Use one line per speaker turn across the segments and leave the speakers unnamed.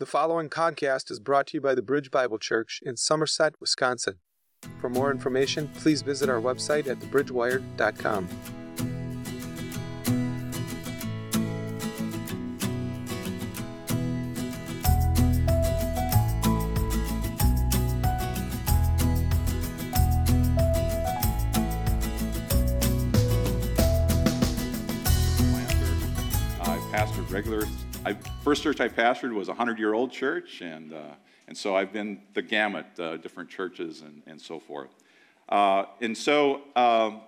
The following podcast is brought to you by the Bridge Bible Church in Somerset, Wisconsin. For more information, please visit our website at thebridgewired.com.
I pastored regular. I, first church I pastored was a hundred-year-old church, and uh, and so I've been the gamut, uh, different churches and, and so forth. Uh, and so um,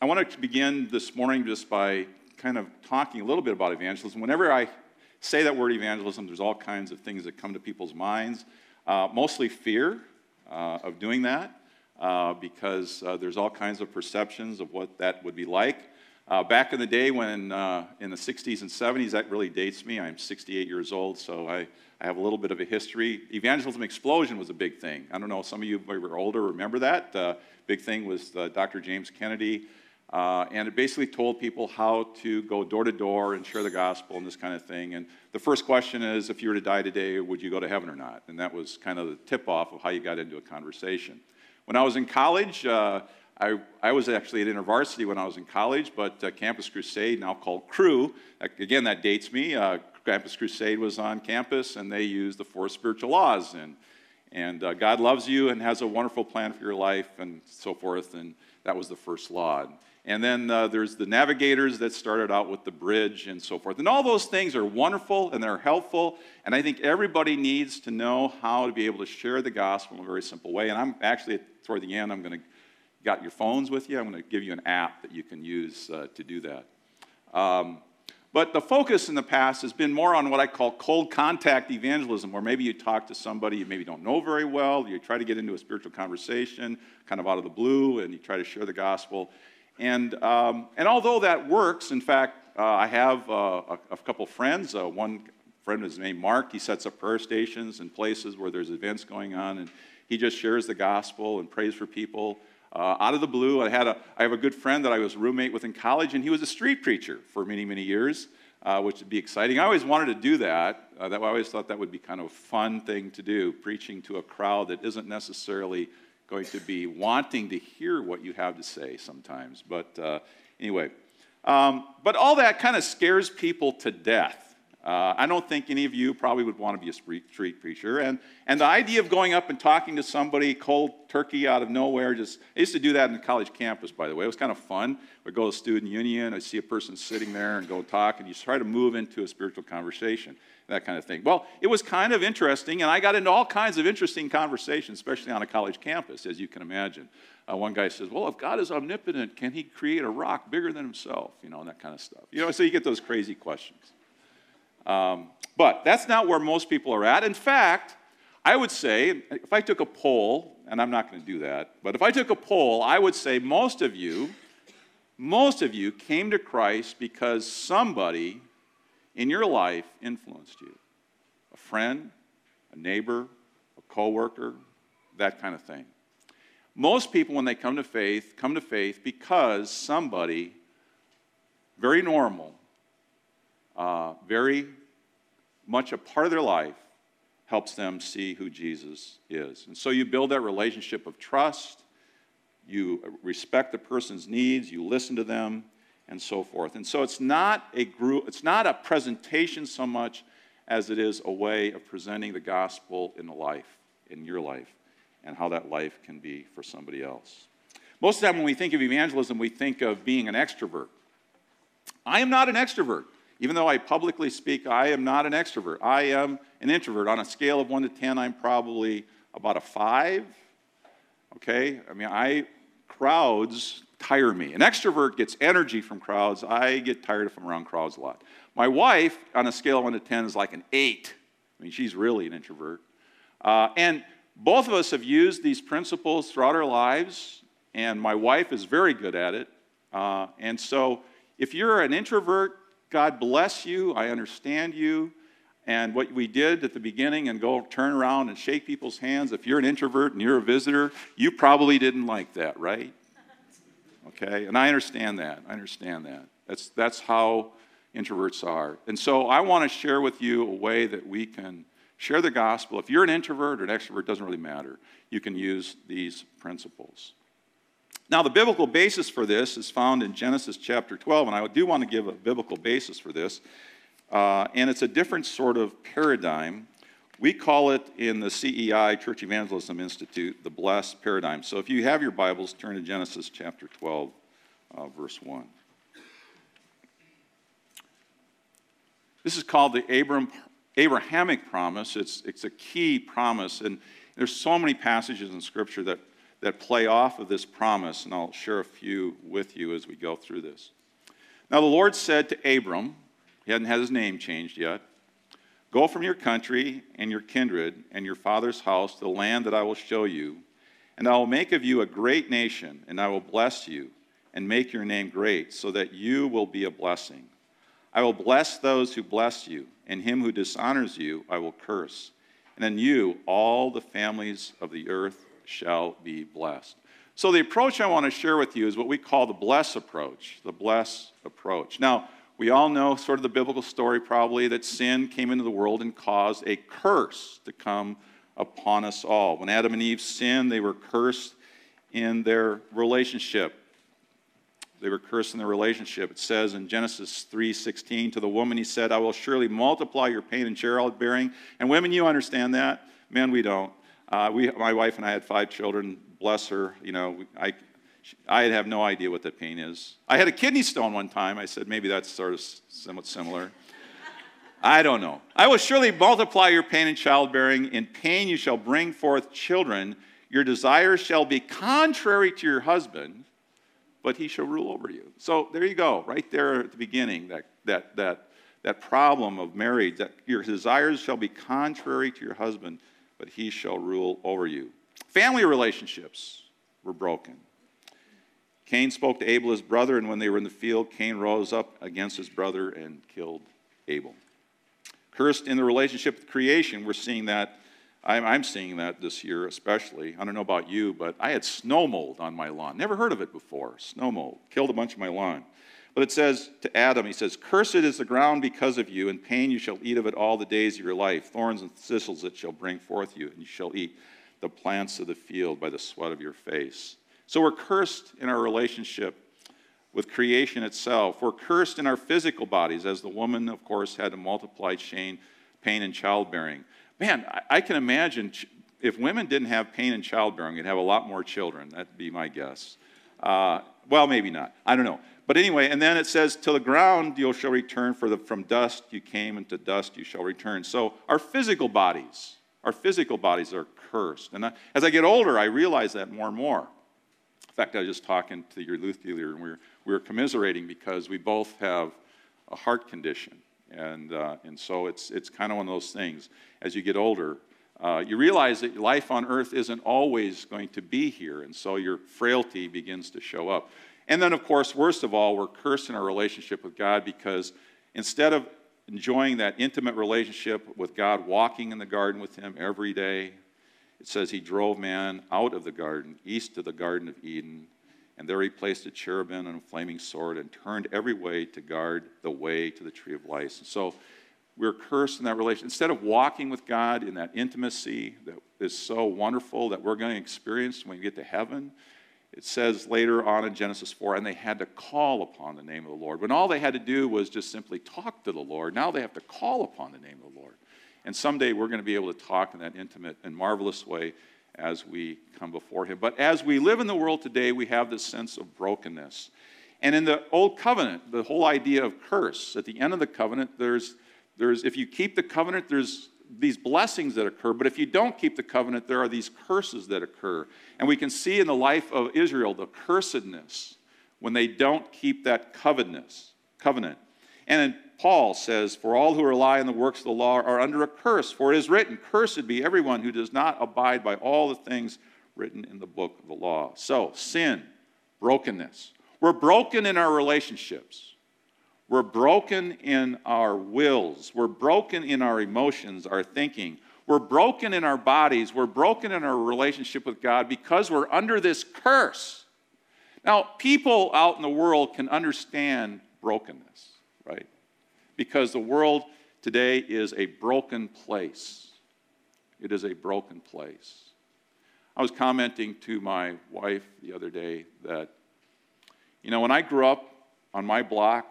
I want to begin this morning just by kind of talking a little bit about evangelism. Whenever I say that word evangelism, there's all kinds of things that come to people's minds, uh, mostly fear uh, of doing that, uh, because there's all kinds of perceptions of what that would be like. Uh, back in the day when, uh, in the 60s and 70s, that really dates me. I'm 68 years old, so I, I have a little bit of a history. Evangelism explosion was a big thing. I don't know, some of you who were older remember that. Uh, big thing was uh, Dr. James Kennedy, uh, and it basically told people how to go door to door and share the gospel and this kind of thing. And the first question is, if you were to die today, would you go to heaven or not? And that was kind of the tip off of how you got into a conversation. When I was in college, uh, I, I, was actually at InterVarsity when I was in college, but uh, Campus Crusade, now called Cru, again, that dates me. Uh, Campus Crusade was on campus, and they used the four spiritual laws. And, and uh, God loves you and has a wonderful plan for your life, and so forth. And that was the first law. And then uh, there's the navigators that started out with the bridge and so forth. And all those things are wonderful and they're helpful. And I think everybody needs to know how to be able to share the gospel in a very simple way. And I'm actually, toward the end, I'm going to got your phones with you, I'm going to give you an app that you can use uh, to do that. Um, but the focus in the past has been more on what I call cold contact evangelism, where maybe you talk to somebody you maybe don't know very well, you try to get into a spiritual conversation, kind of out of the blue, and you try to share the gospel. And, um, and although that works, in fact, uh, I have uh, a, a, couple friends. Uh, one friend is named Mark. He sets up prayer stations in places where there's events going on, and he just shares the gospel and prays for people uh, out of the blue. I, had a, I have a good friend that I was roommate with in college, and he was a street preacher for many, many years, uh, which would be exciting. I always wanted to do that. Uh, that. I always thought that would be kind of a fun thing to do, preaching to a crowd that isn't necessarily going to be wanting to hear what you have to say sometimes. But uh, anyway, um, but all that kind of scares people to death. Uh, I don't think any of you probably would want to be a street preacher. And, and the idea of going up and talking to somebody cold turkey out of nowhere, just, I used to do that in the college campus, by the way. It was kind of fun. We'd go to student union, I'd see a person sitting there and go talk, and you try to move into a spiritual conversation, that kind of thing. Well, it was kind of interesting, and I got into all kinds of interesting conversations, especially on a college campus, as you can imagine. Uh, one guy says, Well, if God is omnipotent, can he create a rock bigger than himself? You know, and that kind of stuff. You know, so you get those crazy questions. Um, but that's not where most people are at. In fact, I would say, if I took a poll, and I'm not going to do that, but if I took a poll, I would say most of you, most of you came to Christ because somebody in your life influenced you. A friend, a neighbor, a coworker, that kind of thing. Most people, when they come to faith, come to faith because somebody very normal uh, very much a part of their life helps them see who Jesus is. And so you build that relationship of trust, you respect the person's needs, you listen to them, and so forth. And so it's not a group, it's not a presentation so much as it is a way of presenting the gospel in the life, in your life, and how that life can be for somebody else. Most of the time, when we think of evangelism, we think of being an extrovert. I am not an extrovert. Even though I publicly speak, I am not an extrovert. I am an introvert. On a scale of 1 to 10, I'm probably about a 5. Okay? I mean, I crowds tire me. An extrovert gets energy from crowds. I get tired if I'm around crowds a lot. My wife, on a scale of 1 to 10, is like an 8. I mean, she's really an introvert. Uh, and both of us have used these principles throughout our lives, and my wife is very good at it. Uh, and so, if you're an introvert, God bless you. I understand you. And what we did at the beginning and go turn around and shake people's hands, if you're an introvert and you're a visitor, you probably didn't like that, right? Okay? And I understand that. I understand that. That's, that's how introverts are. And so I want to share with you a way that we can Share the gospel. If you're an introvert or an extrovert, doesn't really matter. You can use these principles. Now, the biblical basis for this is found in Genesis chapter 12, and I do want to give a biblical basis for this. Uh, and it's a different sort of paradigm. We call it in the CEI, Church Evangelism Institute, the blessed paradigm. So if you have your Bibles, turn to Genesis chapter 12, uh, verse 1. This is called the Abram, Abrahamic promise. It's, it's a key promise, and there's so many passages in Scripture that, that play off of this promise, and I'll share a few with you as we go through this. Now, the Lord said to Abram, he hadn't had his name changed yet, Go from your country and your kindred and your father's house to the land that I will show you, and I will make of you a great nation, and I will bless you and make your name great, so that you will be a blessing. I will bless those who bless you, and him who dishonors you I will curse. And in you all the families of the earth shall be blessed. So, the approach I want to share with you is what we call the bless approach. The bless approach. Now, we all know sort of the biblical story probably that sin came into the world and caused a curse to come upon us all. When Adam and Eve sinned, they were cursed in their relationship they were cursed in their relationship. It says in Genesis 3:16, to the woman he said, "I will surely multiply your pain and childbearing." And women, you understand that. Men, we don't. Uh, we, my wife and I had five children. Bless her. You know, I, I have no idea what that pain is. I had a kidney stone one time. I said maybe that's sort of somewhat similar. I don't know. I will surely multiply your pain in childbearing. In pain you shall bring forth children. Your desires shall be contrary to your husband but he shall rule over you. So there you go, right there at the beginning, that, that, that, that problem of marriage, that your desires shall be contrary to your husband, but he shall rule over you. Family relationships were broken. Cain spoke to Abel, his brother, and when they were in the field, Cain rose up against his brother and killed Abel. Cursed in the relationship with creation, we're seeing that I'm, seeing that this year, especially. I don't know about you, but I had snow mold on my lawn. Never heard of it before. Snow mold. Killed a bunch of my lawn. But it says to Adam, he says, Cursed is the ground because of you, and pain you shall eat of it all the days of your life. Thorns and thistles it shall bring forth you, and you shall eat the plants of the field by the sweat of your face. So we're cursed in our relationship with creation itself. We're cursed in our physical bodies, as the woman, of course, had to multiply pain, pain and childbearing man, I, can imagine if women didn't have pain in childbearing, they'd have a lot more children. That'd be my guess. Uh, well, maybe not. I don't know. But anyway, and then it says, To the ground you shall return, for the, from dust you came, and to dust you shall return. So our physical bodies, our physical bodies are cursed. And I, as I get older, I realize that more and more. In fact, I was just talking to your Luth dealer, and we were, we were commiserating because we both have a heart condition. And, uh, and so it's, it's kind of one of those things. As you get older, uh, you realize that life on earth isn't always going to be here, and so your frailty begins to show up. And then, of course, worst of all, we're cursed in our relationship with God because instead of enjoying that intimate relationship with God, walking in the garden with Him every day, it says He drove man out of the garden, east of the Garden of Eden, and there he placed a cherubim and a flaming sword and turned every way to guard the way to the tree of life. And so we're cursed in that relation. Instead of walking with God in that intimacy that is so wonderful that we're going to experience when we get to heaven, it says later on in Genesis 4, and they had to call upon the name of the Lord. When all they had to do was just simply talk to the Lord, now they have to call upon the name of the Lord. And someday we're going to be able to talk in that intimate and marvelous way as we come before Him. But as we live in the world today, we have this sense of brokenness. And in the Old Covenant, the whole idea of curse, at the end of the covenant, there's, there's if you keep the covenant, there's these blessings that occur, but if you don't keep the covenant, there are these curses that occur. And we can see in the life of Israel the cursedness when they don't keep that covenant. And Paul says, For all who rely on the works of the law are under a curse, for it is written, Cursed be everyone who does not abide by all the things written in the book of the law. So, sin, brokenness. We're broken in our relationships. We're broken in our wills. We're broken in our emotions, our thinking. We're broken in our bodies. We're broken in our relationship with God because we're under this curse. Now, people out in the world can understand brokenness, right? because the world today is a broken place. It is a broken place. I was commenting to my wife the other day that, you know, when I grew up on my block,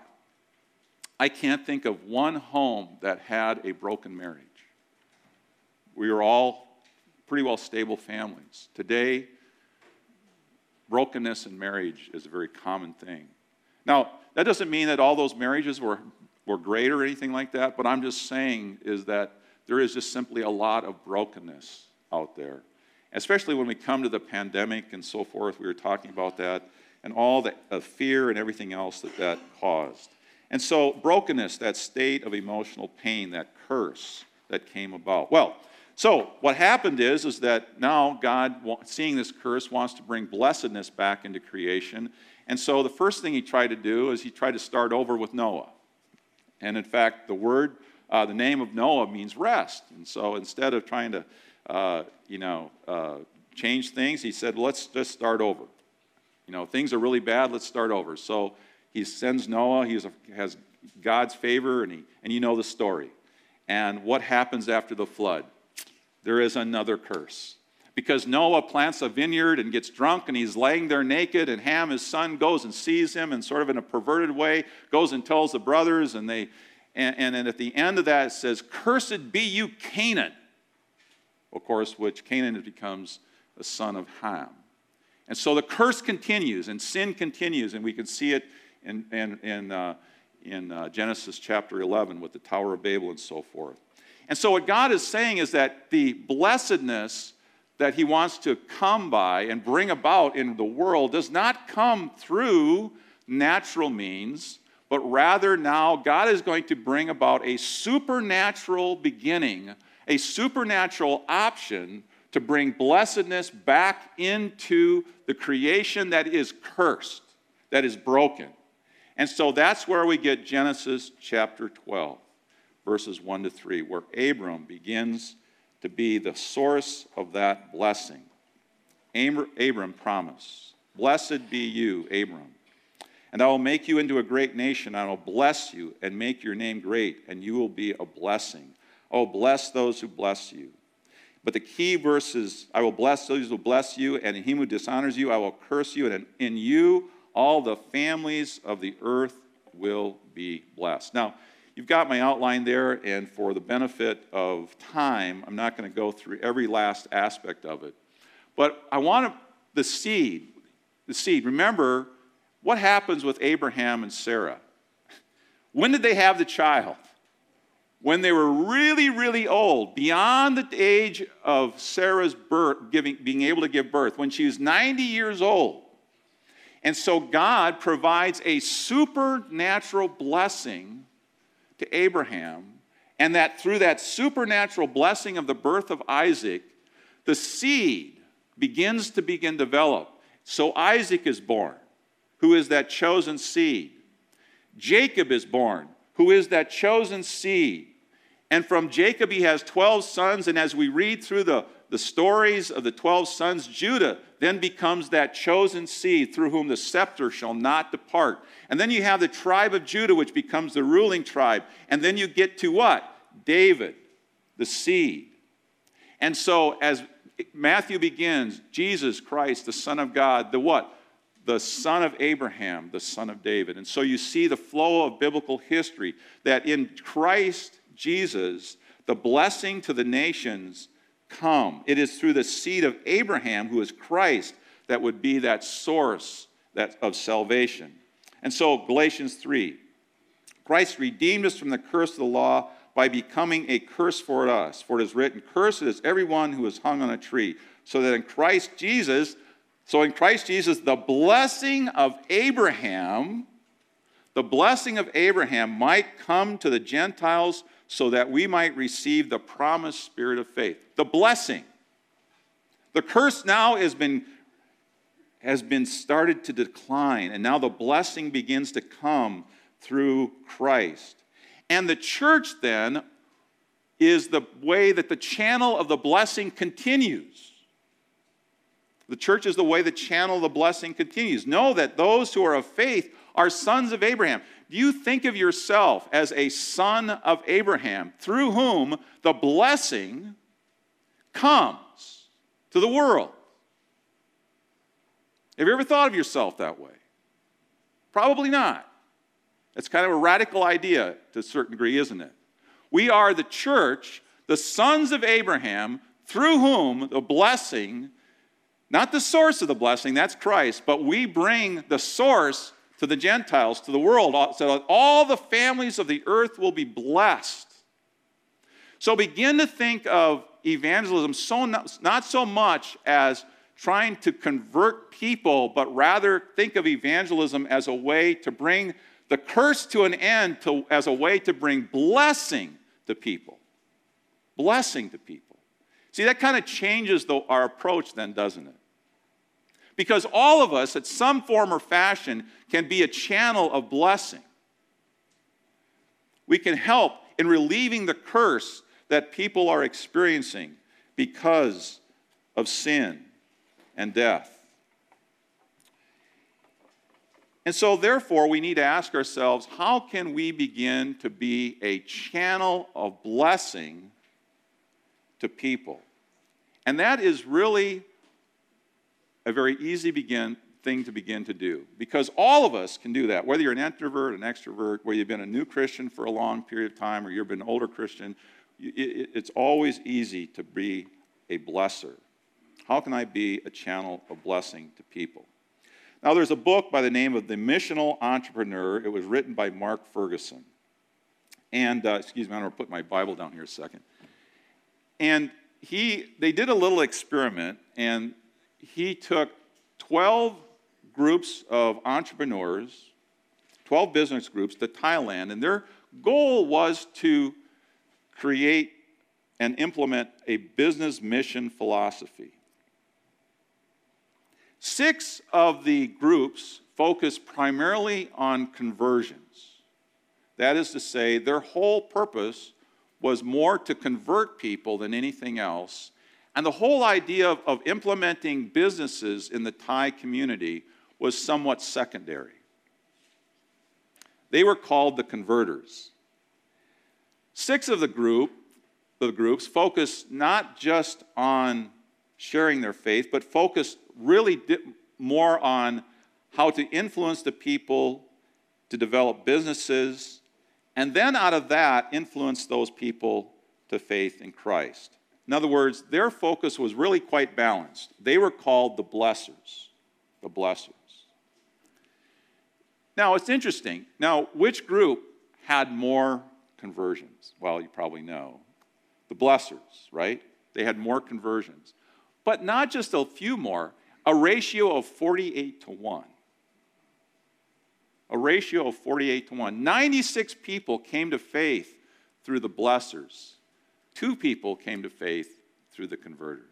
I can't think of one home that had a broken marriage. We were all pretty well stable families. Today, brokenness in marriage is a very common thing. Now, that doesn't mean that all those marriages were, were great or anything like that, but I'm just saying is that there is just simply a lot of brokenness out there. Especially when we come to the pandemic and so forth, we were talking about that, and all the uh, fear and everything else that that caused. And so, brokenness, that state of emotional pain, that curse that came about. Well, so what happened is, is that now God, seeing this curse, wants to bring blessedness back into creation. And so the first thing he tried to do is he tried to start over with Noah. And in fact, the word, uh, the name of Noah means rest. And so instead of trying to, uh, you know, uh, change things, he said, let's just start over. You know, things are really bad, let's start over. So he sends Noah, he has God's favor, and, he, and you know the story. And what happens after the flood? there is another curse. Because Noah plants a vineyard and gets drunk and he's laying there naked, and Ham, his son, goes and sees him and sort of in a perverted way goes and tells the brothers, and they and, and at the end of that it says, Cursed be you, Canaan. Of course, which Canaan becomes a son of Ham. And so the curse continues and sin continues, and we can see it in, in, in, uh, in uh, Genesis chapter 11 with the Tower of Babel and so forth. And so, what God is saying is that the blessedness that He wants to come by and bring about in the world does not come through natural means, but rather now God is going to bring about a supernatural beginning, a supernatural option to bring blessedness back into the creation that is cursed, that is broken. And so that's where we get Genesis chapter 12 verses 1 to 3, where Abram begins to be the source of that blessing. Abram promised, Blessed be you, Abram, and I will make you into a great nation. I will bless you and make your name great, and you will be a blessing. Will bless those who bless you. But the key verse is I will bless those who bless you, and him who dishonors you, I will curse you, and in you all the families of the earth will be blessed. Now, You've got my outline there, and for the benefit of time, I'm not going to go through every last aspect of it. But I want the seed, the seed. Remember, what happens with Abraham and Sarah? When did they have the child? When they were really, really old, beyond the age of Sarah's birth, giving, being able to give birth, when she was 90 years old. And so God provides a supernatural blessing to Abraham, and that through that supernatural blessing of the birth of Isaac, the seed begins to begin develop. So Isaac is born, who is that chosen seed. Jacob is born, who is that chosen seed. And from Jacob he has 12 sons, and as we read through the, the stories of the 12 sons, Judah then becomes that chosen seed through whom the scepter shall not depart. And then you have the tribe of Judah, which becomes the ruling tribe. And then you get to what? David, the seed. And so as Matthew begins, Jesus Christ, the Son of God, the what? The son of Abraham, the son of David. And so you see the flow of biblical history that in Christ Jesus, the blessing to the nations come. It is through the seed of Abraham, who is Christ, that would be that source that, of salvation. And so, Galatians 3 Christ redeemed us from the curse of the law by becoming a curse for us. For it is written, Cursed is everyone who is hung on a tree. So that in Christ Jesus, so in Christ Jesus, the blessing of Abraham, the blessing of Abraham might come to the Gentiles so that we might receive the promised spirit of faith. The blessing. The curse now has been, has been started to decline, and now the blessing begins to come through Christ. And the church then is the way that the channel of the blessing continues. The church is the way the channel of the blessing continues. Know that those who are of faith are sons of Abraham. Do you think of yourself as a son of Abraham, through whom the blessing comes to the world. Have you ever thought of yourself that way? Probably not. It's kind of a radical idea to a certain degree, isn't it? We are the church, the sons of Abraham, through whom the blessing, not the source of the blessing, that's Christ, but we bring the source to the Gentiles, to the world, uh, so that all the families of the earth will be blessed. So begin to think of evangelism so not, not so much as trying to convert people, but rather think of evangelism as a way to bring the curse to an end, to, as a way to bring blessing to people. Blessing to people. See, that kind of changes the, our approach, then, doesn't it? Because all of us, at some form or fashion, can be a channel of blessing. We can help in relieving the curse that people are experiencing because of sin and death. And so, therefore, we need to ask ourselves how can we begin to be a channel of blessing to people? And that is really a very easy begin, thing to begin to do because all of us can do that. Whether you're an introvert, an extrovert, whether you've been a new Christian for a long period of time or you've been an older Christian, it's always easy to be a blesser. How can I be a channel of blessing to people? Now, there's a book by the name of The Missional Entrepreneur. It was written by Mark Ferguson. And, uh, excuse me, I'm going to put my Bible down here a second. And he, they did a little experiment, and he took 12 groups of entrepreneurs, 12 business groups to Thailand, and their goal was to create and implement a business mission philosophy. Six of the groups focused primarily on conversions. That is to say, their whole purpose was more to convert people than anything else. And the whole idea of, of implementing businesses in the Thai community was somewhat secondary. They were called the converters. Six of the group, the groups focused not just on sharing their faith, but focused really more on how to influence the people to develop businesses, and then out of that, influence those people to faith in Christ. In other words, their focus was really quite balanced. They were called the blessers. The blessers. Now, it's interesting. Now, which group had more conversions? Well, you probably know. The blessers, right? They had more conversions. But not just a few more, a ratio of 48 to 1. A ratio of 48 to 1. 96 people came to faith through the blessers, two people came to faith through the converters.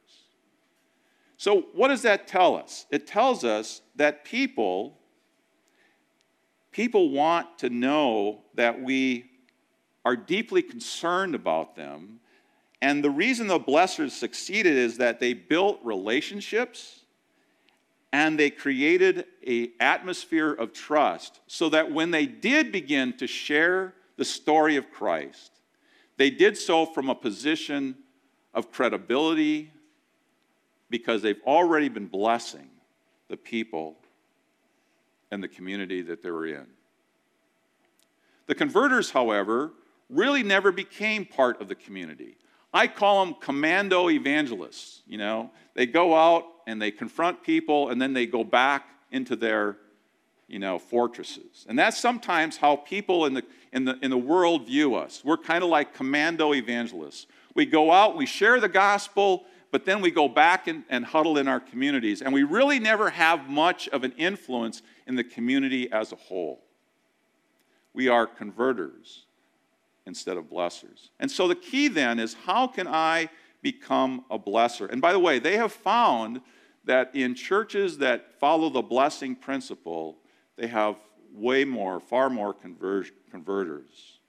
So, what does that tell us? It tells us that people people want to know that we are deeply concerned about them. And the reason the blessers succeeded is that they built relationships and they created an atmosphere of trust so that when they did begin to share the story of Christ, they did so from a position of credibility because they've already been blessing the people and the community that they were in. The converters, however, really never became part of the community. I call them commando evangelists. You know, they go out and they confront people and then they go back into their, you know, fortresses. And that's sometimes how people in the, in the, in the world view us. We're kind of like commando evangelists. We go out, we share the gospel, but then we go back and, and huddle in our communities. And we really never have much of an influence in the community as a whole. We are converters instead of blessers. And so the key then is how can I become a blesser? And by the way, they have found that in churches that follow the blessing principle, they have way more, far more conver- converters,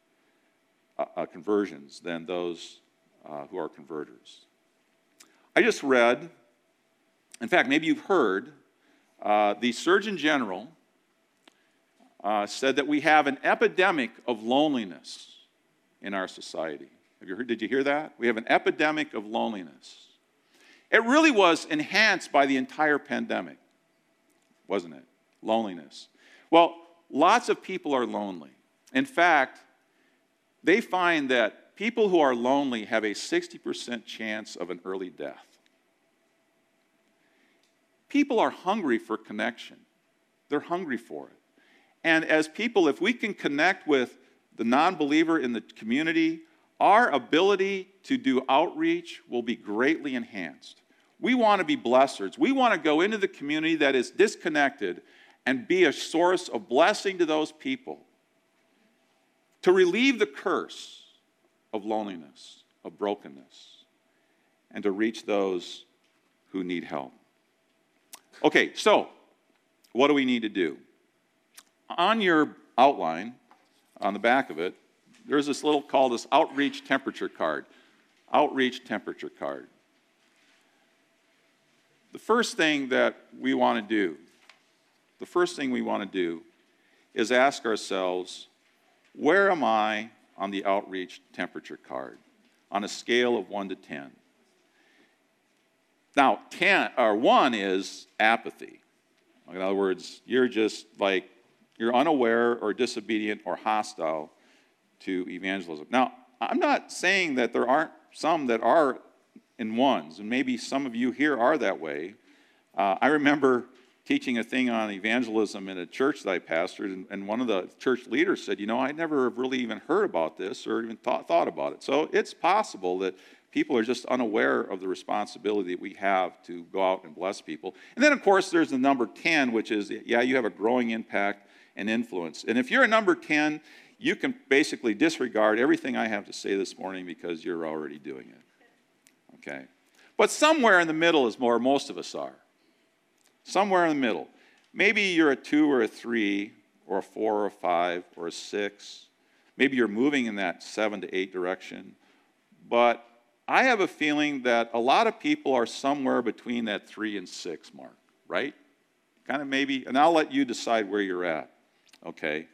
uh, uh, conversions than those uh, who are converters. I just read, in fact, maybe you've heard, uh, the Surgeon General uh, said that we have an epidemic of loneliness in our society. Have you heard, did you hear that? We have an epidemic of loneliness. It really was enhanced by the entire pandemic, wasn't it? Loneliness. Well, lots of people are lonely. In fact, they find that people who are lonely have a 60% chance of an early death. People are hungry for connection, they're hungry for it. And as people, if we can connect with the non believer in the community, our ability to do outreach will be greatly enhanced. We want to be blessers. We want to go into the community that is disconnected and be a source of blessing to those people, to relieve the curse of loneliness, of brokenness, and to reach those who need help. Okay, so what do we need to do? On your outline, on the back of it, there's this little called this outreach temperature card. Outreach temperature card. The first thing that we want to do, the first thing we want to do is ask ourselves, where am I on the outreach temperature card on a scale of 1 to 10? Now, 10 or 1 is apathy. In other words, you're just like you're unaware or disobedient or hostile to evangelism. Now, I'm not saying that there aren't some that are in ones, and maybe some of you here are that way. Uh, I remember teaching a thing on evangelism in a church that I pastored, and, and, one of the church leaders said, You know, I never have really even heard about this or even thought, thought about it. So it's possible that people are just unaware of the responsibility that we have to go out and bless people. And then, of course, there's the number 10, which is, yeah, you have a growing impact and influence. And if you're a number 10, you can basically disregard everything I have to say this morning because you're already doing it. Okay? But somewhere in the middle is where most of us are. Somewhere in the middle. Maybe you're a two or a three or a four or a five or a six. Maybe you're moving in that seven to eight direction. But I have a feeling that a lot of people are somewhere between that three and six mark, right? Kind of maybe, and I'll let you decide where you're at, okay?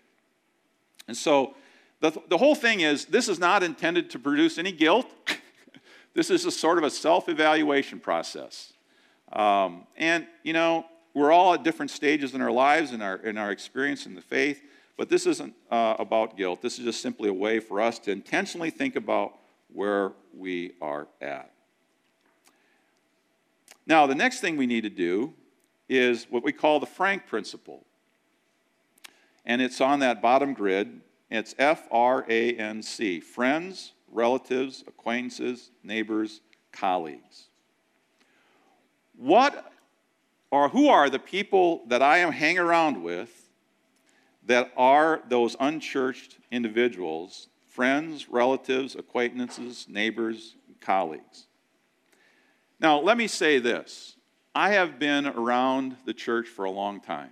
And so the, the whole thing is this is not intended to produce any guilt. this is a sort of a self evaluation process. Um, and, you know, we're all at different stages in our lives and our, in our experience in the faith, but this isn't uh, about guilt. This is just simply a way for us to intentionally think about where we are at. Now, the next thing we need to do is what we call the Frank principle. And it's on that bottom grid. It's F R A N C friends, relatives, acquaintances, neighbors, colleagues. What or who are the people that I am hanging around with that are those unchurched individuals friends, relatives, acquaintances, neighbors, colleagues. Now, let me say this I have been around the church for a long time.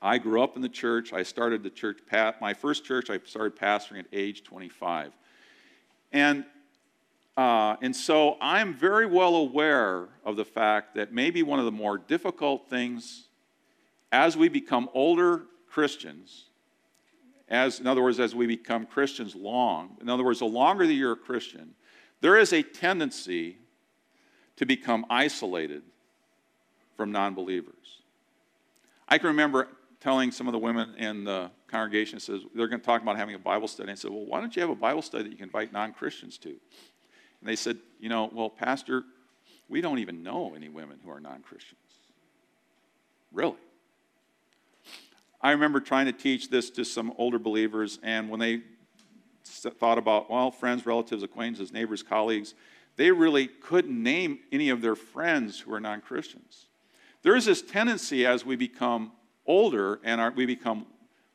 I grew up in the church. I started the church, my first church, I started pastoring at age 25. And, uh, and so I'm very well aware of the fact that maybe one of the more difficult things as we become older Christians as, in other words, as we become Christians long, in other words, the longer that you're a Christian, there is a tendency to become isolated from non believers. I can remember telling some of the women in the congregation, says they're going to talk about having a Bible study. I said, Well, why don't you have a Bible study that you can invite non Christians to? And they said, You know, well, Pastor, we don't even know any women who are non Christians. Really? I remember trying to teach this to some older believers, and when they thought about, well, friends, relatives, acquaintances, neighbors, colleagues, they really couldn't name any of their friends who are non Christians. There is this tendency as we become older and our, we become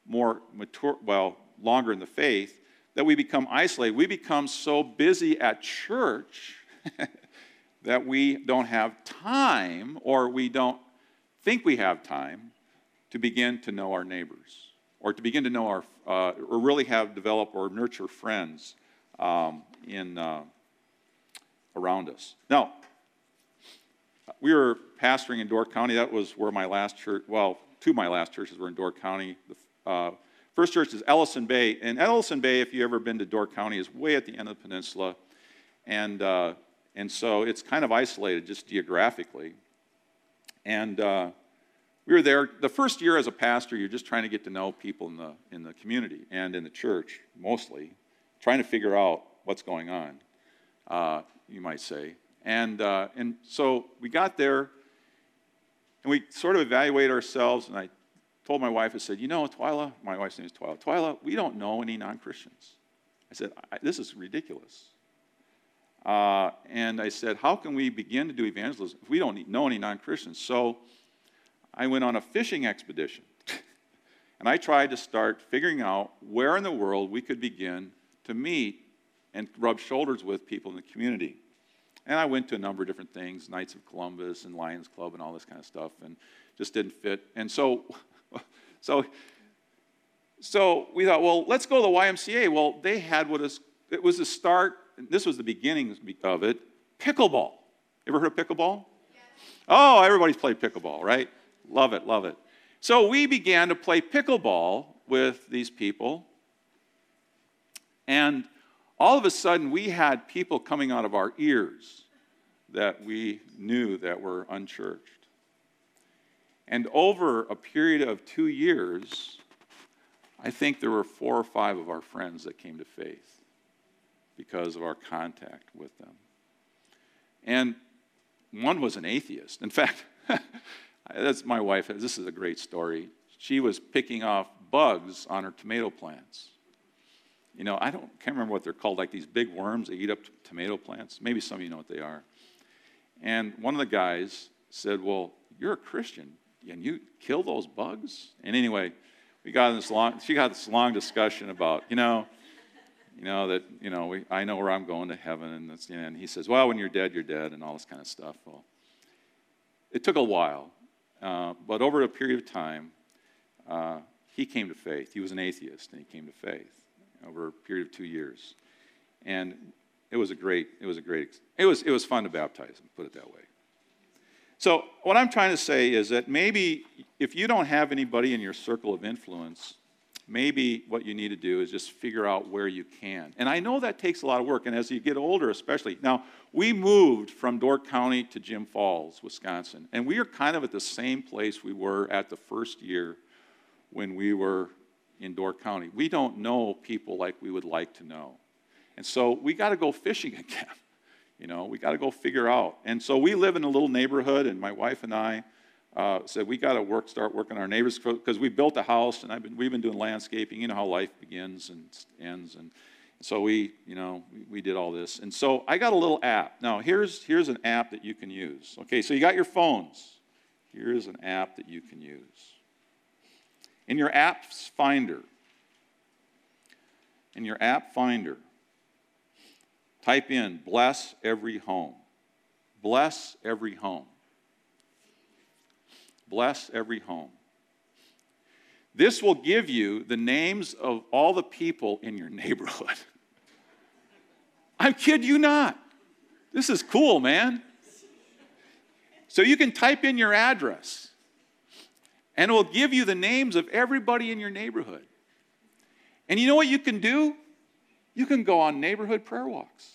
more mature, well, longer in the faith, that we become isolated. We become so busy at church that we don't have time or we don't think we have time to begin to know our neighbors or to begin to know our, uh, or really have develop or nurture friends um, in, uh, around us. Now, we were pastoring in Door County. That was where my last church, well, two of my last churches were in Door County. The uh, first church is Ellison Bay. And Ellison Bay, if you've ever been to Door County, is way at the end of the peninsula. And uh, And so it's kind of isolated just geographically. And uh, we were there. The first year as a pastor, you're just trying to get to know people in the, in the community and in the church, mostly, trying to figure out what's going on, uh, you might say. And, uh, and so we got there, and we sort of evaluated ourselves, and I told my wife, I said, You know, Twyla, my wife's name is Twyla, Twyla, we don't know any non Christians. I said, I, This is ridiculous. Uh, and I said, How can we begin to do evangelism if we don't know any non Christians? So I went on a fishing expedition. and I tried to start figuring out where in the world we could begin to meet and rub shoulders with people in the community. And I went to a number of different things, Knights of Columbus and Lions Club and all this kind of stuff, and just didn't fit. And so, so, so we thought, well, let's go to the YMCA. Well, they had what is, it was the start, this was the beginning of it, pickleball. Ever heard of pickleball? Yes. Oh, everybody's played pickleball, right? Love it, love it. So we began to play pickleball with these people, and all of a sudden we had people coming out of our ears that we knew that were unchurched. And over a period of two years, I think there were four or five of our friends that came to faith because of our contact with them. And one was an atheist. In fact, that's my wife. This is a great story. She was picking off bugs on her tomato plants. You know, I don't can't remember what they're called, like these big worms that eat up tomato plants. Maybe some of you know what they are. And one of the guys said, Well, you're a Christian, and you kill those bugs? And anyway, we got this long she got this long discussion about, you know, you know, that, you know, we, I know where I'm going to heaven. And, and he says, well, when you're dead, you're dead, and all this kind of stuff. Well, it took a while. Uh, but over a period of time, uh, he came to faith. He was an atheist, and he came to faith over a period of two years. And it was a great, it was a great, it was, it was fun to baptize him, put it that way. So, what I'm trying to say is that maybe if you don't have anybody in your circle of influence, maybe what you need to do is just figure out where you can. And I know that takes a lot of work, and as you get older, especially. Now, we moved from Door County to Jim Falls, Wisconsin, and we are kind of at the same place we were at the first year when we were in Door County. We don't know people like we would like to know. And so we got to go fishing again. You know, we got to go figure out. And so we live in a little neighborhood, and my wife and I uh, said we got to work, start working our neighbors because we built a house, and I've been, we've been doing landscaping. You know how life begins and ends, and so we, you know, we, we did all this. And so I got a little app. Now here's here's an app that you can use. Okay, so you got your phones. Here's an app that you can use. In your apps finder, in your app finder, type in bless every home. Bless every home. Bless every home. This will give you the names of all the people in your neighborhood. I kid you not. This is cool, man. So you can type in your address and it will give you the names of everybody in your neighborhood. And you know what you can do? You can go on neighborhood prayer walks.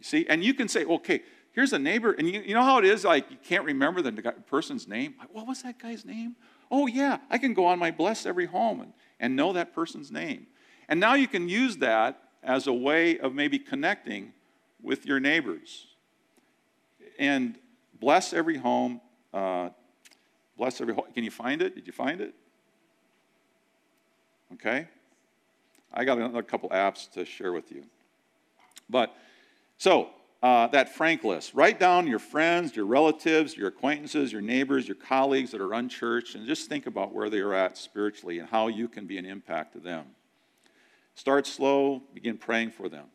You see, and you can say, okay, here's a neighbor, and you, you know how it is like you can't remember the person's name? What was that guy's name? Oh, yeah, I can go on my Bless Every Home and, and know that person's name. And now you can use that as a way of maybe connecting with your neighbors. And bless every home, uh, Bless every home. Can you find it? Did you find it? Okay. I got another couple apps to share with you. But so uh, that frank list. Write down your friends, your relatives, your acquaintances, your neighbors, your colleagues that are unchurched, and just think about where they are at spiritually and how you can be an impact to them. Start slow, begin praying for them.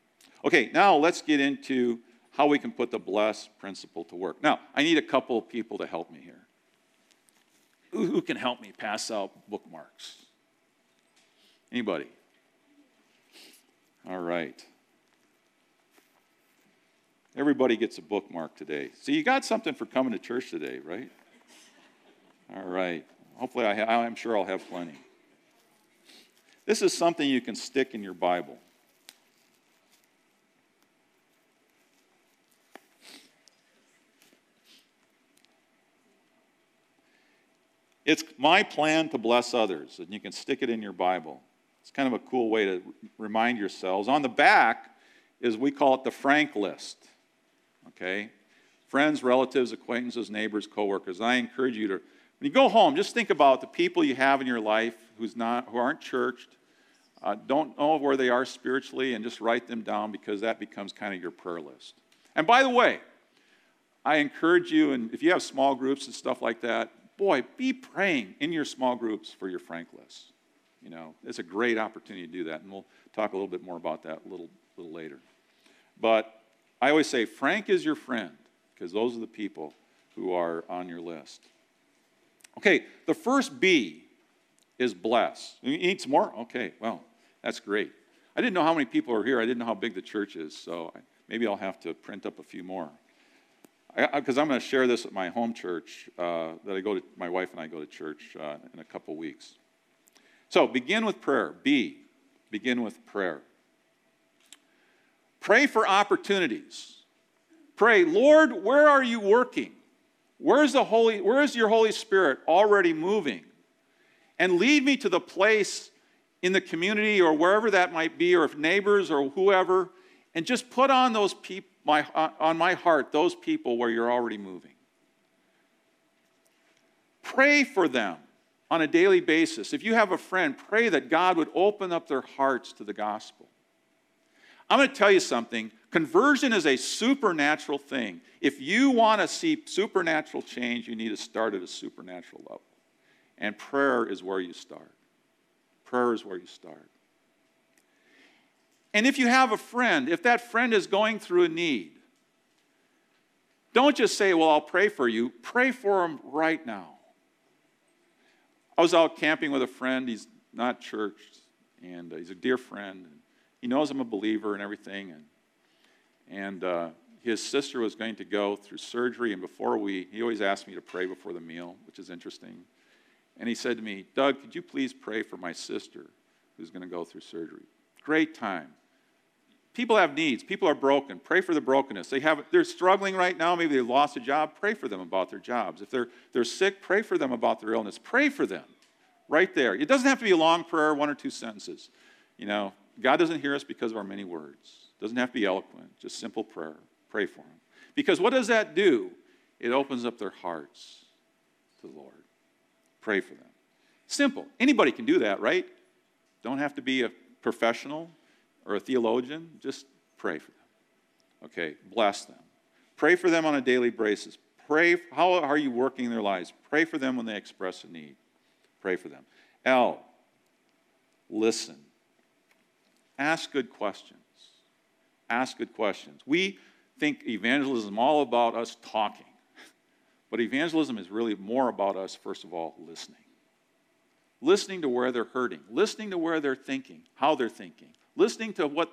Okay, now let's get into how we can put the bless principle to work. Now, I need a couple of people to help me here who can help me pass out bookmarks? Anybody? All right. Everybody gets a bookmark today. So you got something for coming to church today, right? All right. Hopefully, I ha- I'm sure I'll have plenty. This is something you can stick in your Bible. It's my plan to bless others, and you can stick it in your Bible. It's kind of a cool way to remind yourselves. On the back is we call it the Frank list. Okay? Friends, relatives, acquaintances, neighbors, coworkers. I encourage you to, when you go home, just think about the people you have in your life who's not, who aren't churched, uh, don't know where they are spiritually, and just write them down because that becomes kind of your prayer list. And by the way, I encourage you, and if you have small groups and stuff like that, boy, be praying in your small groups for your Frank list. You know, it's a great opportunity to do that, and we'll talk a little bit more about that a little, little later. But I always say, Frank is your friend, because those are the people who are on your list. Okay, the first B is bless. You need some more? Okay, well, that's great. I didn't know how many people are here. I didn't know how big the church is, so maybe I'll have to print up a few more. Because I'm going to share this at my home church uh, that I go to, my wife and I go to church uh, in a couple weeks. So begin with prayer. B, begin with prayer. Pray for opportunities. Pray, Lord, where are you working? Where's the Holy, where is your Holy Spirit already moving? And lead me to the place in the community or wherever that might be, or if neighbors or whoever, and just put on those people my, uh, on my heart those people where you're already moving. Pray for them on a daily basis. If you have a friend, pray that God would open up their hearts to the gospel. I'm going to tell you something. Conversion is a supernatural thing. If you want to see supernatural change, you need to start at a supernatural level. And prayer is where you start. Prayer is where you start. And if you have a friend, if that friend is going through a need, don't just say, Well, I'll pray for you. Pray for them right now. I was out camping with a friend. He's not churched, and uh, he's a dear friend. He knows I'm a believer and everything. And, and uh, his sister was going to go through surgery, and before we, he always asked me to pray before the meal, which is interesting. And he said to me, Doug, could you please pray for my sister who's going to go through surgery? Great time. People have needs. People are broken. Pray for the brokenness. They have, they're struggling right now. Maybe they lost a job. Pray for them about their jobs. If they're, they're sick, pray for them about their illness. Pray for them right there. It doesn't have to be a long prayer, one or two sentences. You know, God doesn't hear us because of our many words. Doesn't have to be eloquent, just simple prayer. Pray for them. Because what does that do? It opens up their hearts to the Lord. Pray for them. Simple. Anybody can do that, right? Don't have to be a professional or a theologian. Just pray for them. Okay, bless them. Pray for them on a daily basis. Pray, how are you working in their lives? Pray for them when they express a need. Pray for them. L, listen. Ask good questions. Ask good questions. We think evangelism all about us talking. But evangelism is really more about us, first of all, listening. Listening to where they're hurting, listening to where they're thinking, how they're thinking, listening to what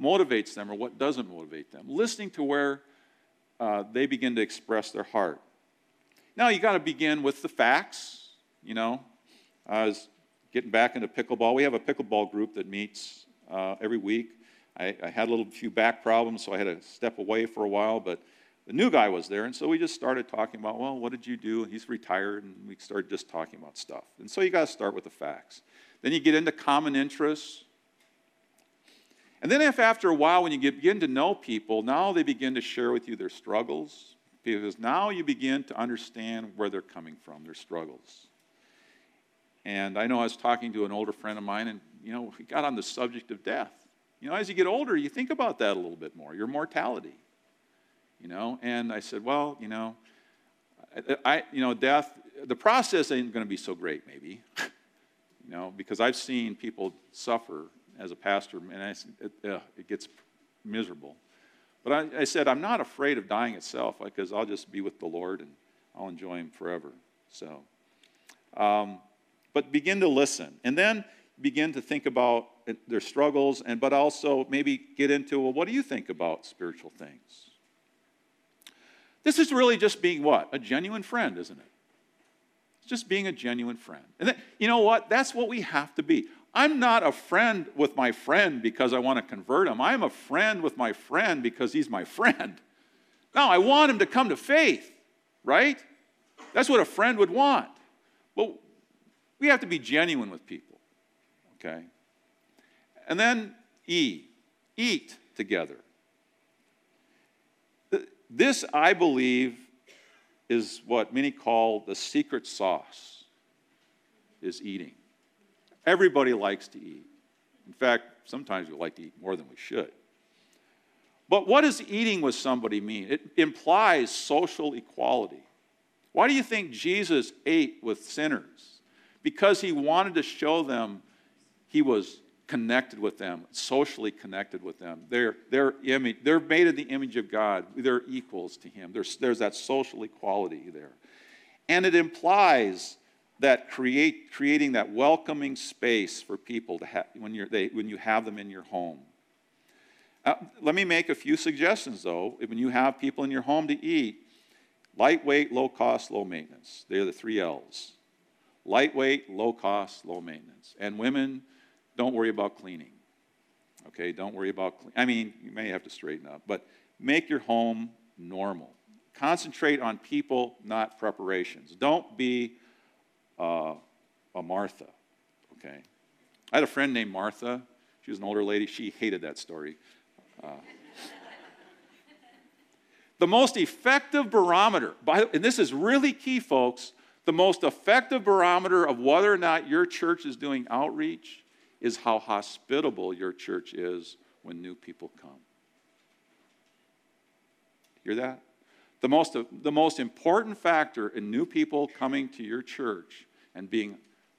motivates them or what doesn't motivate them, listening to where uh, they begin to express their heart. Now, you got to begin with the facts. You know, I was getting back into pickleball. We have a pickleball group that meets uh, every week. I, I, had a little few back problems, so I had to step away for a while, but the new guy was there, and so we just started talking about, well, what did you do? He's retired, and we started just talking about stuff. And so you got to start with the facts. Then you get into common interests. And then, if after a while, when you get, begin to know people, now they begin to share with you their struggles, because now you begin to understand where they're coming from, their struggles. And I know I was talking to an older friend of mine, and you know, we got on the subject of death. You know, as you get older, you think about that a little bit more, your mortality you know. And I said, well, you know, I, you know, death, the process ain't going to be so great, maybe, you know, because I've seen people suffer as a pastor, and I, it, uh, it gets miserable. But I, I, said, I'm not afraid of dying itself because I'll just be with the Lord and I'll enjoy Him forever. So, um, but begin to listen, and then begin to think about their struggles, and but also maybe get into, well, what do you think about spiritual things? This is really just being what? A genuine friend, isn't it? It's just being a genuine friend. And then, you know what? That's what we have to be. I'm not a friend with my friend because I want to convert him. I'm a friend with my friend because he's my friend. Now, I want him to come to faith, right? That's what a friend would want. Well, we have to be genuine with people, okay? And then E, eat together. This, I believe, is what many call the secret sauce is eating. Everybody likes to eat. In fact, sometimes we like to eat more than we should. But what does eating with somebody mean? It implies social equality. Why do you think Jesus ate with sinners? Because he wanted to show them he was connected with them, socially connected with them. They're, they're, image, they're made in the image of God. They're equals to him. There's, there's that social equality there. And it implies that create, creating that welcoming space for people to have, when, you're, they, when you have them in your home. Uh, let me make a few suggestions, though. When you have people in your home to eat, lightweight, low cost, low maintenance. They're the three L's. Lightweight, low cost, low maintenance. And women, don't worry about cleaning. Okay, don't worry about. I mean, you may have to straighten up, but make your home normal. Concentrate on people, not preparations. Don't be uh, a Martha. Okay, I had a friend named Martha. She was an older lady. She hated that story. Uh, the most effective barometer, by, and this is really key, folks, the most effective barometer of whether or not your church is doing outreach is how hospitable your church is when new people come. Hear that? The most, the most important factor in new people coming to your church and being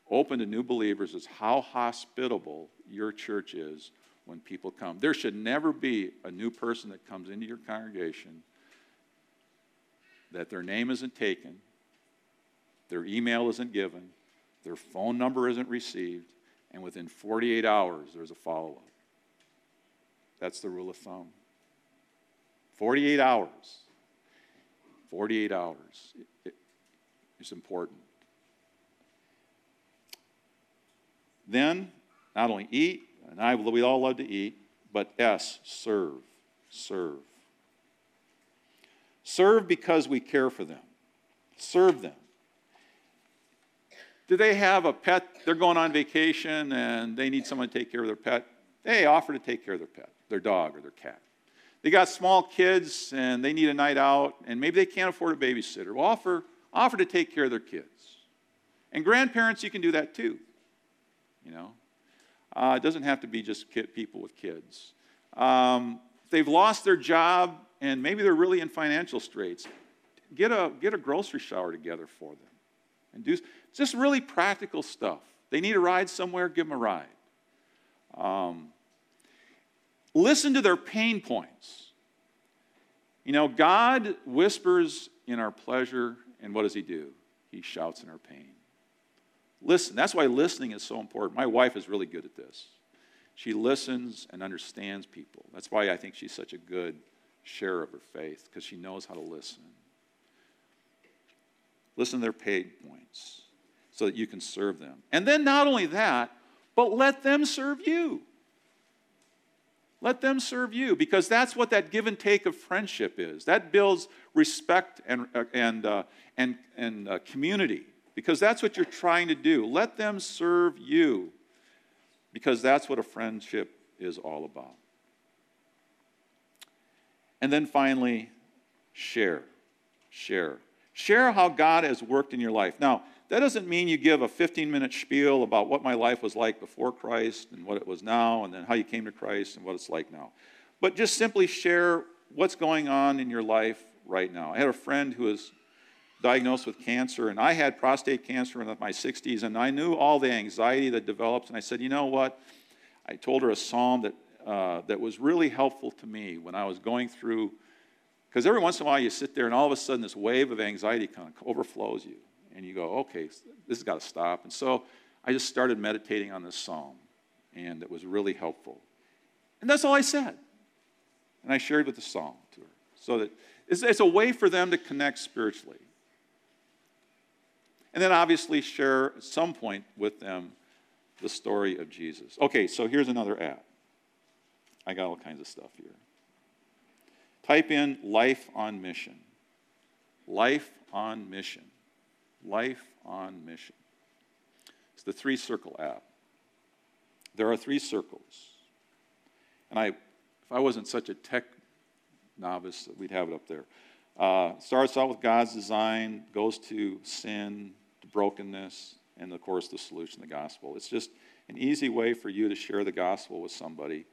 open to new believers is how hospitable your church is when people come. There should never be a new person that comes into your congregation that their name isn't taken, their email isn't given, their phone number isn't received, and within 48 hours, there's a follow up. That's the rule of thumb. 48 hours. 48 hours. It, it's important. Then, not only eat, and I, we all love to eat, but S, serve. Serve. Serve because we care for them. Serve them. Do they have a pet? They're going on vacation and they need someone to take care of their pet. Hey, offer to take care of their pet, their dog or their cat. They got small kids and they need a night out and maybe they can't afford a babysitter. Well, offer, offer to take care of their kids. And grandparents, you can do that too. You know, uh, it doesn't have to be just kid, people with kids. Um, they've lost their job and maybe they're really in financial straits, get a, get a grocery shower together for them and do just really practical stuff. They need a ride somewhere, give them a ride. Um, listen to their pain points. You know, God whispers in our pleasure, and what does He do? He shouts in our pain. Listen. That's why listening is so important. My wife is really good at this. She listens and understands people. That's why I think she's such a good sharer of her faith, because she knows how to listen. Listen to their pain points so that you can serve them. And then not only that, but let them serve you. Let them serve you because that's what that give and take of friendship is. That builds respect and, uh, and, uh, and, and uh, community because that's what you're trying to do. Let them serve you because that's what a friendship is all about. And then finally, share. Share. Share how God has worked in your life. Now, that doesn't mean you give a 15 minute spiel about what my life was like before Christ and what it was now, and then how you came to Christ and what it's like now. But just simply share what's going on in your life right now. I had a friend who was diagnosed with cancer, and I had prostate cancer in my 60s, and I knew all the anxiety that develops. And I said, you know what? I told her a psalm that, uh, that was really helpful to me when I was going through because every once in a while you sit there and all of a sudden this wave of anxiety kind of overflows you. And you go, okay, this has got to stop. And so I just started meditating on this psalm, and it was really helpful. And that's all I said. And I shared with the psalm to her. So that it's, it's a way for them to connect spiritually. And then obviously share at some point with them the story of Jesus. Okay, so here's another app. I got all kinds of stuff here. Type in life on mission. Life on mission. Life on mission. It's the three circle app. There are three circles. And I, if I wasn't such a tech novice, we'd have it up there. Uh, starts out with God's design, goes to sin, to brokenness, and of course the solution, the gospel. It's just an easy way for you to share the gospel with somebody,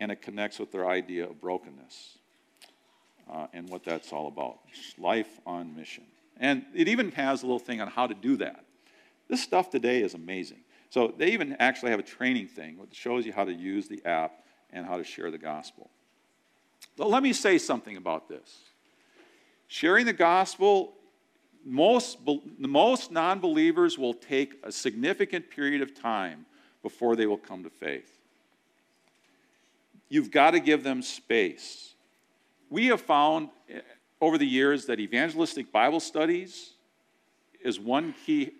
and it connects with their idea of brokenness uh, and what that's all about. Life on mission. And it even has a little thing on how to do that. This stuff today is amazing. So they even actually have a training thing that shows you how to use the app and how to share the gospel. But let me say something about this. Sharing the gospel, most, most non believers will take a significant period of time before they will come to faith. You've got to give them space. We have found over the years that evangelistic Bible studies is one key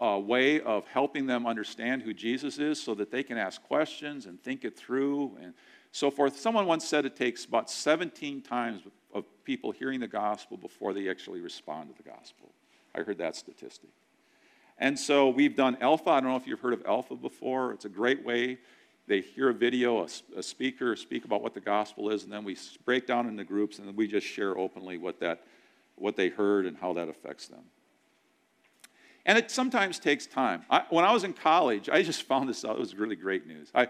uh, way of helping them understand who Jesus is so that they can ask questions and think it through and so forth. Someone once said it takes about 17 times of people hearing the gospel before they actually respond to the gospel. I heard that statistic. And so we've done Alpha. I don't know if you've heard of Alpha before. It's a great way. They hear a video, a, a speaker speak about what the gospel is, and then we break down into groups, and we just share openly what that, what they heard and how that affects them. And it sometimes takes time. I, when I was in college, I just found this out. It was really great news. I,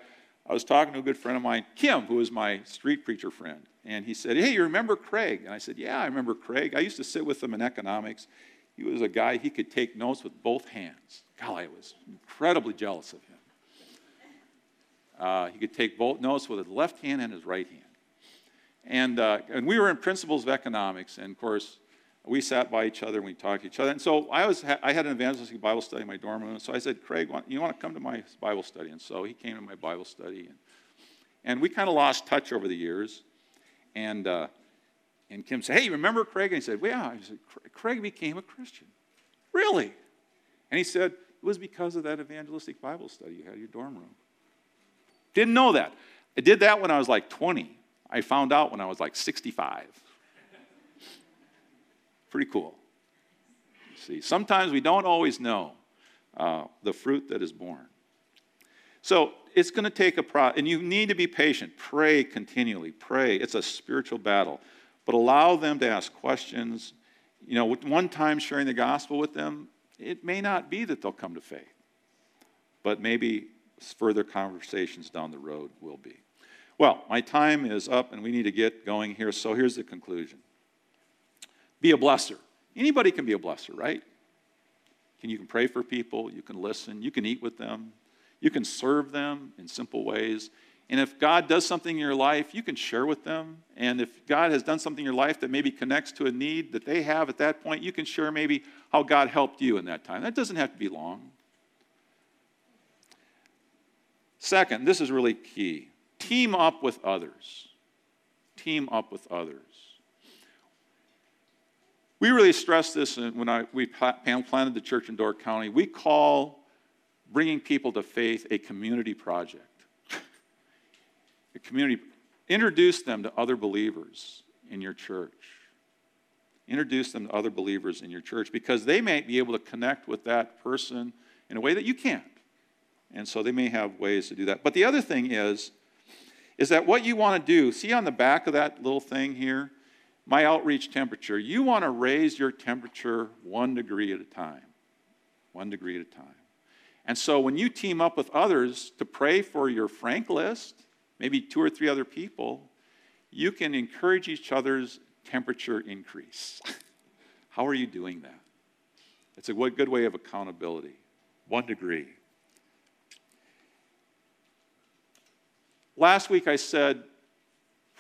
I was talking to a good friend of mine, Kim, who was my street preacher friend. And he said, Hey, you remember Craig? And I said, Yeah, I remember Craig. I used to sit with him in economics. He was a guy, he could take notes with both hands. Golly, I was incredibly jealous of him. Uh, he could take both notes with his left hand and his right hand. And, uh, and we were in principles of economics, and of course, we sat by each other and we talked to each other. And so I, was, I had an evangelistic Bible study in my dorm room. So I said, Craig, you want to come to my Bible study? And so he came to my Bible study. And, and we kind of lost touch over the years. And, uh, and Kim said, Hey, you remember Craig? And he said, Well, yeah. I said, Craig became a Christian. Really? And he said, It was because of that evangelistic Bible study you had in your dorm room. Didn't know that. I did that when I was like 20. I found out when I was like 65. Pretty cool. See, sometimes we don't always know uh, the fruit that is born. So it's going to take a pro, and you need to be patient. Pray continually. Pray. It's a spiritual battle, but allow them to ask questions. You know, one time sharing the gospel with them, it may not be that they'll come to faith, but maybe further conversations down the road will be. Well, my time is up, and we need to get going here. So here's the conclusion. Be a blesser. Anybody can be a blesser, right? Can, you can pray for people, you can listen, you can eat with them, you can serve them in simple ways. And if God does something in your life, you can share with them. And if God has done something in your life that maybe connects to a need that they have at that point, you can share maybe how God helped you in that time. That doesn't have to be long. Second, this is really key team up with others. Team up with others. We really stress this when I, we planted the church in Door County. We call bringing people to faith a community project. a community, introduce them to other believers in your church. Introduce them to other believers in your church because they may be able to connect with that person in a way that you can't. And so they may have ways to do that. But the other thing is, is that what you want to do, see on the back of that little thing here, my outreach temperature, you want to raise your temperature one degree at a time. One degree at a time. And so when you team up with others to pray for your frank list, maybe two or three other people, you can encourage each other's temperature increase. How are you doing that? It's a good way of accountability. One degree. Last week I said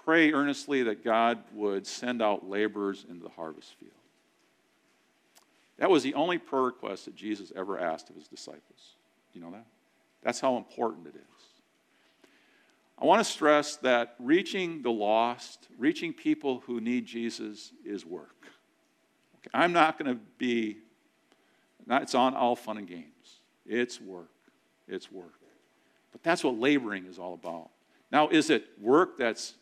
pray earnestly that God would send out laborers into the harvest field. That was the only prayer request that Jesus ever asked of his disciples. Do you know that? That's how important it is. I want to stress that reaching the lost, reaching people who need Jesus, is work. Okay? I'm not going to be, not, it's on all fun and games. It's work. It's work. But that's what laboring is all about. Now, is it work that's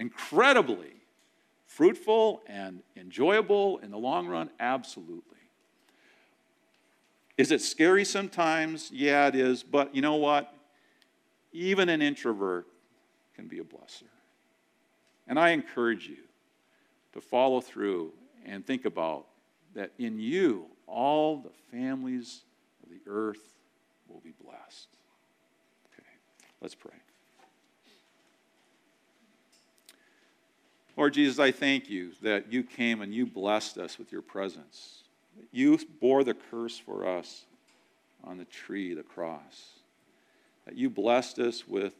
incredibly fruitful and enjoyable in the long run? Absolutely. Is it scary sometimes? Yeah, it is. But you know what? Even an introvert can be a blesser. And I encourage you to follow through and think about that in you, all the families of the earth will be blessed. Okay, let's pray. Lord Jesus, I thank you that you came and you blessed us with your presence. You bore the curse for us on the tree, the cross. That you blessed us with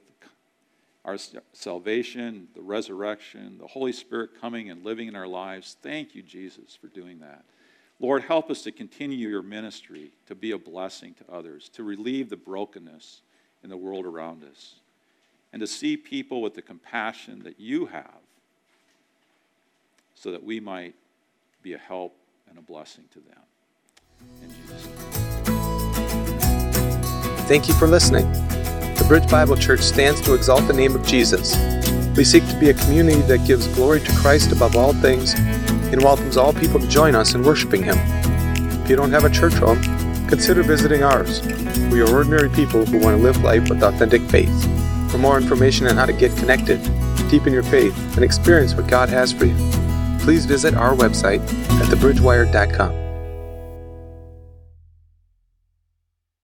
our salvation, the resurrection, the Holy Spirit coming and living in our lives. Thank you, Jesus, for doing that. Lord, help us to continue your ministry, to be a blessing to others, to relieve the brokenness in the world around us, and to see people with the compassion that you have so that we might be a help and a blessing to them. In Jesus'.
Thank you for listening. The Bridge Bible Church stands to exalt the name of Jesus. We seek to be a community that gives glory to Christ above all things and welcomes all people to join us in worshiping Him. If you don't have a church home, consider visiting ours. We are ordinary people who want to live life with authentic faith. For more information on how to get connected, deepen your faith, and experience what God has for you, please visit our website at thebridgewire.com.